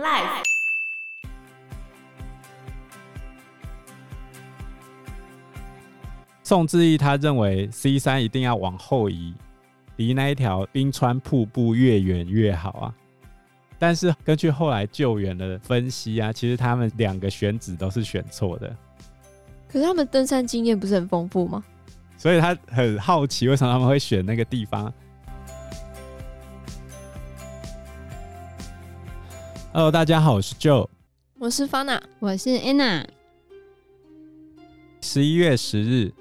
Life。宋志毅他认为 C 山一定要往后移，离那一条冰川瀑布越远越好啊。但是根据后来救援的分析啊，其实他们两个选址都是选错的。可是他们登山经验不是很丰富吗？所以他很好奇为什么他们会选那个地方。Hello，大家好，我是 Joe，我是 Fana，我是 Anna。十一月十日，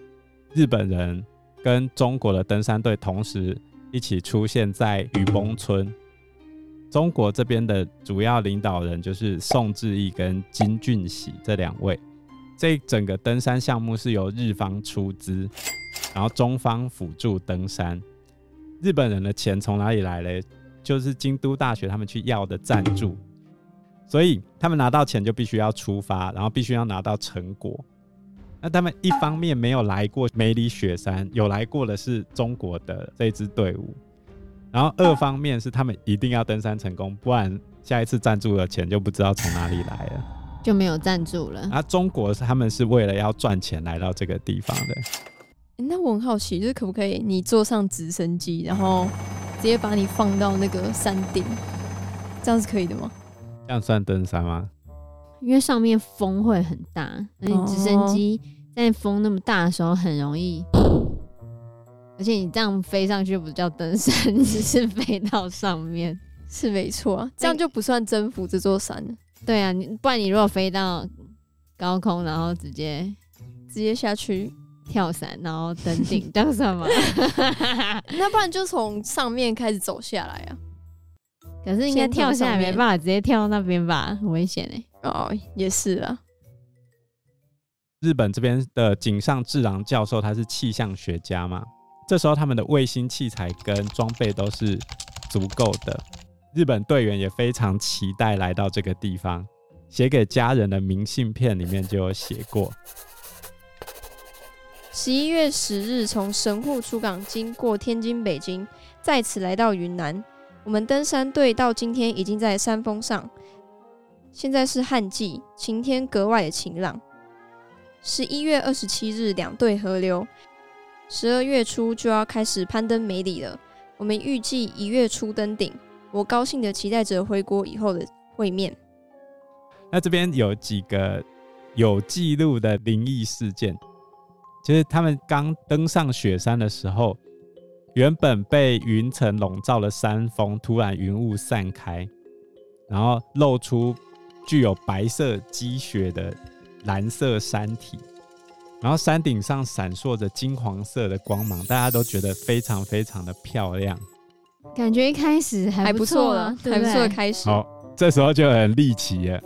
日本人跟中国的登山队同时一起出现在雨崩村。中国这边的主要领导人就是宋志毅跟金俊喜这两位。这整个登山项目是由日方出资，然后中方辅助登山。日本人的钱从哪里来嘞？就是京都大学他们去要的赞助。所以他们拿到钱就必须要出发，然后必须要拿到成果。那他们一方面没有来过梅里雪山，有来过的是中国的这支队伍。然后二方面是他们一定要登山成功，不然下一次赞助的钱就不知道从哪里来了，就没有赞助了。啊，中国他们是为了要赚钱来到这个地方的。欸，那我很好奇，就是可不可以你坐上直升机，然后直接把你放到那个山顶，这样是可以的吗？这样算登山吗？因为上面风会很大，而且直升机在风那么大的时候很容易。而且你这样飞上去不叫登山，你只是飞到上面，是没错啊。这样就不算征服这座山了。对啊，你不然你如果飞到高空，然后直接直接下去跳伞，然后登顶，这样算吗？那不然就从上面开始走下来啊。可是应该跳下来没办法直接跳到那边吧，很危险哎。哦，也是啊。日本这边的井上智郎教授，他是气象学家嘛。这时候，他们的卫星器材跟装备都是足够的。日本队员也非常期待来到这个地方。写给家人的明信片里面就有写过：十一月十日从神户出港，经过天津、北京，再次来到云南。我们登山队到今天已经在山峰上。现在是旱季，晴天格外的晴朗。十一月二十七日，两队合流。十二月初就要开始攀登梅里了，我们预计一月初登顶。我高兴的期待着回国以后的会面。那这边有几个有记录的灵异事件，就是他们刚登上雪山的时候，原本被云层笼罩的山峰突然云雾散开，然后露出具有白色积雪的蓝色山体。然后山顶上闪烁着金黄色的光芒，大家都觉得非常非常的漂亮。感觉一开始还不错了，还不错的开始。好，这时候就很离奇了。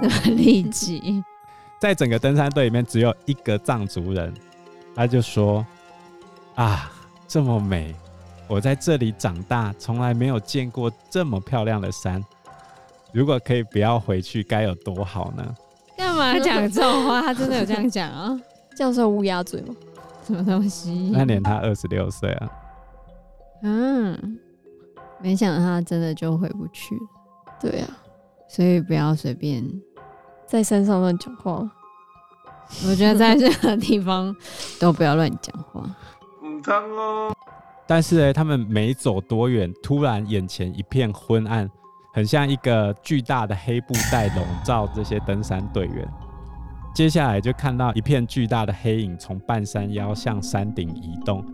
这么离奇？在整个登山队里面，只有一个藏族人，他就说：“啊，这么美！我在这里长大，从来没有见过这么漂亮的山。如果可以不要回去，该有多好呢？”干嘛讲这种话？他真的有这样讲啊？这样算乌鸦嘴吗？什么东西？那年他二十六岁啊。嗯，没想到他真的就回不去了。对啊，所以不要随便在山上乱讲话。我觉得在任何地方都不要乱讲话。嗯，哦。但是呢，他们没走多远，突然眼前一片昏暗。很像一个巨大的黑布袋笼罩这些登山队员。接下来就看到一片巨大的黑影从半山腰向山顶移动。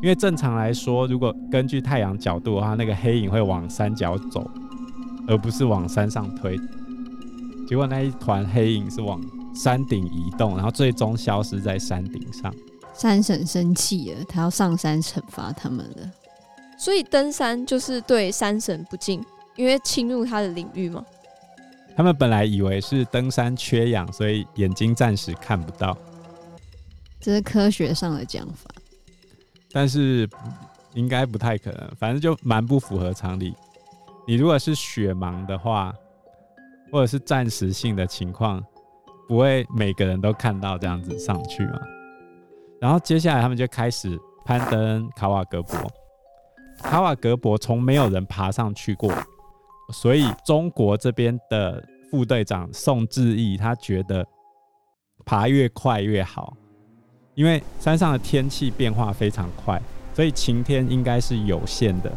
因为正常来说，如果根据太阳角度的话，那个黑影会往山脚走，而不是往山上推。结果那一团黑影是往山顶移动，然后最终消失在山顶上。山神生气了，他要上山惩罚他们了。所以登山就是对山神不敬。因为侵入他的领域嘛？他们本来以为是登山缺氧，所以眼睛暂时看不到。这是科学上的讲法，但是应该不太可能。反正就蛮不符合常理。你如果是雪盲的话，或者是暂时性的情况，不会每个人都看到这样子上去嘛。然后接下来他们就开始攀登卡瓦格博。卡瓦格博从没有人爬上去过。所以中国这边的副队长宋志毅他觉得爬越快越好，因为山上的天气变化非常快，所以晴天应该是有限的。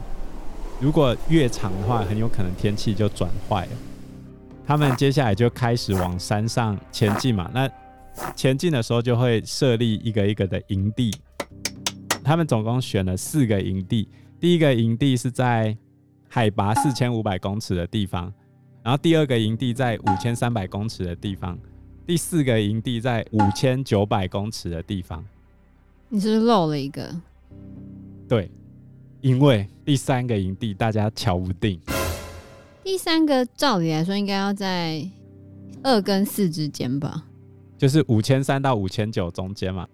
如果越长的话，很有可能天气就转坏了。他们接下来就开始往山上前进嘛。那前进的时候就会设立一个一个的营地。他们总共选了四个营地。第一个营地是在海拔四千五百公尺的地方，然后第二个营地在五千三百公尺的地方，第四个营地在五千九百公尺的地方。你是不是漏了一个？对，因为第三个营地大家瞧不定。第三个照理来说应该要在二跟四之间吧，就是五千三到五千九中间嘛。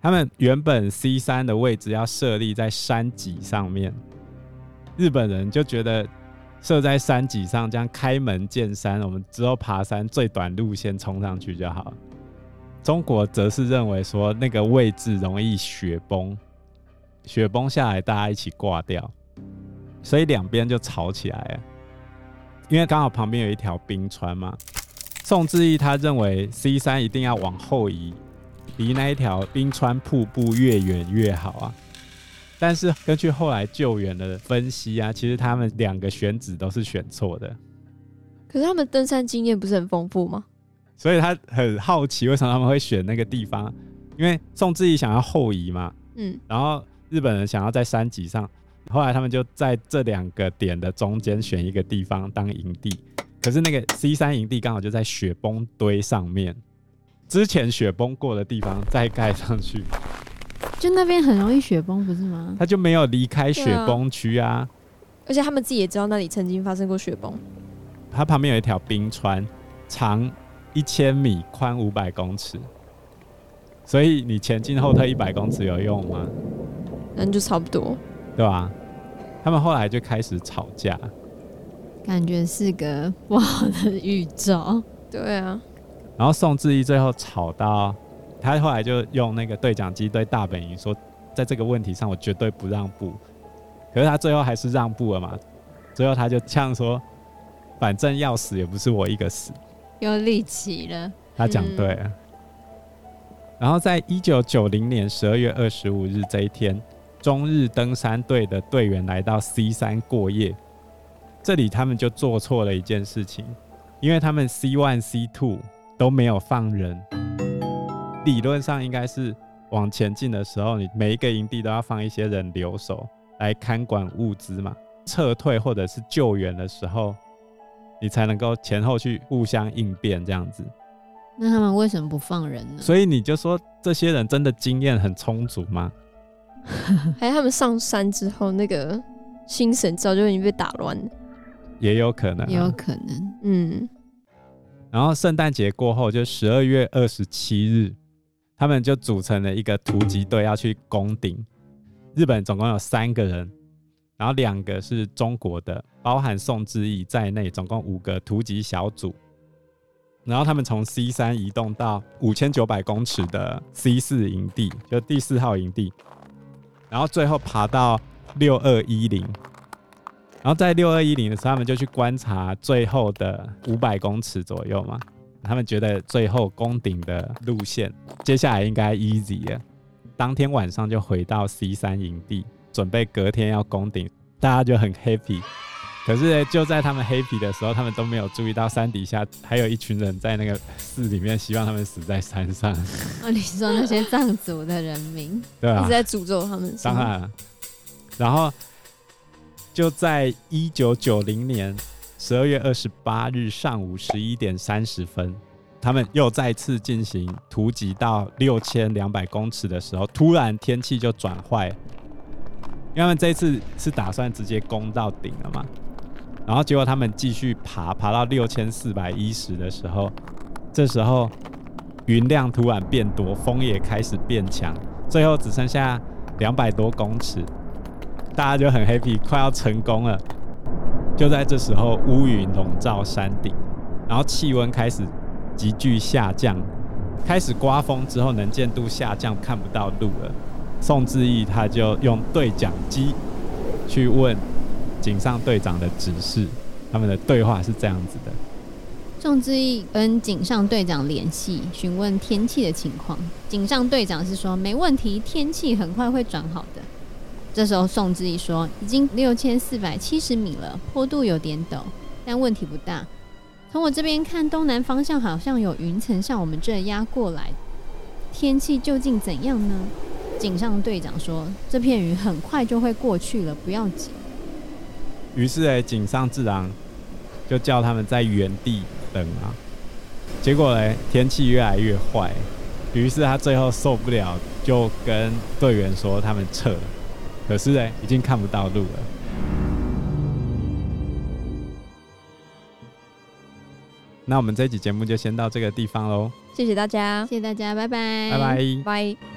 他们原本 C 三的位置要设立在山脊上面，日本人就觉得设在山脊上，这样开门见山，我们之后爬山最短路线冲上去就好。中国则是认为说那个位置容易雪崩，雪崩下来大家一起挂掉，所以两边就吵起来了。因为刚好旁边有一条冰川嘛，宋志毅他认为 C 三一定要往后移，离那一条冰川瀑布越远越好啊。但是根据后来救援的分析啊，其实他们两个选址都是选错的。可是他们登山经验不是很丰富吗？所以他很好奇为什么他们会选那个地方，因为宋志毅想要后移嘛，嗯，然后日本人想要在山脊上。后来他们就在这两个点的中间选一个地方当营地，可是那个 C 三营地刚好就在雪崩堆上面，之前雪崩过的地方再盖上去，就那边很容易雪崩，不是吗？他就没有离开雪崩区啊，啊，而且他们自己也知道那里曾经发生过雪崩。它旁边有一条冰川，长一千米，宽五百公尺，所以你前进后退一百公尺有用吗？那就差不多。对吧？他们后来就开始吵架，感觉是个不好的预兆。对啊。然后宋志毅最后吵到，他后来就用那个对讲机对大本营说，在这个问题上我绝对不让步。可是他最后还是让步了嘛？最后他就这样说：“反正要死也不是我一个死。”又立起了。他讲对了。嗯。然后在一九九零年十二月二十五日这一天。中日登山队的队员来到 C 山过夜，这里他们就做错了一件事情，因为他们 C one、C two 都没有放人。理论上应该是往前进的时候，你每一个营地都要放一些人留守来看管物资嘛。撤退或者是救援的时候，你才能够前后去互相应变这样子。那他们为什么不放人呢？所以你就说这些人真的经验很充足吗？还有他们上山之后，那个心神早就已经被打乱了，也有可能，也有可能，嗯。然后圣诞节过后，就十二月二十七日，他们就组成了一个突击队要去攻顶。日本总共有三个人，然后两个是中国的，包含宋志毅在内，总共五个突击小组。然后他们从 C 三移动到五千九百公尺的 C 四营地，就第四号营地。然后最后爬到六二一零，然后在六二一零的时候，他们就去观察最后的五百公尺左右嘛。他们觉得最后攻顶的路线，接下来应该 easy 了。当天晚上就回到 C 三营地，准备隔天要攻顶，大家就很 happy。可是就在他们 happy 的时候，他们都没有注意到山底下还有一群人在那个寺里面，希望他们死在山上。哦，你说那些藏族的人民，对啊，一直在诅咒他们。当然，然后就在一九九零年十二月二十八日上午十一点三十分，他们又再次进行突击到六千两百公尺的时候，突然天气就转坏，因为这次是打算直接攻到顶了嘛。然后结果他们继续爬，爬到六千四百一十的时候，这时候云量突然变多，风也开始变强，最后只剩下两百多公尺，大家就很 happy，快要成功了。就在这时候，乌云笼罩山顶，然后气温开始急剧下降，开始刮风之后，能见度下降，看不到路了。宋志毅他就用对讲机去问。井上队长的指示，他们的对话是这样子的。宋志毅跟井上队长联系，询问天气的情况。井上队长是说没问题，天气很快会转好的。这时候宋志毅说已经六千四百七十米了，坡度有点陡，但问题不大。从我这边看，东南方向好像有云层向我们这压过来。天气究竟怎样呢？井上队长说这片云很快就会过去了，不要急。于是哎，井上治郎就叫他们在原地。等啊，结果呢，天气越来越坏，于是他最后受不了，就跟队员说他们撤了。可是呢，已经看不到路了。那我们这集节目就先到这个地方喽，谢谢大家，谢谢大家，拜拜，拜拜，拜。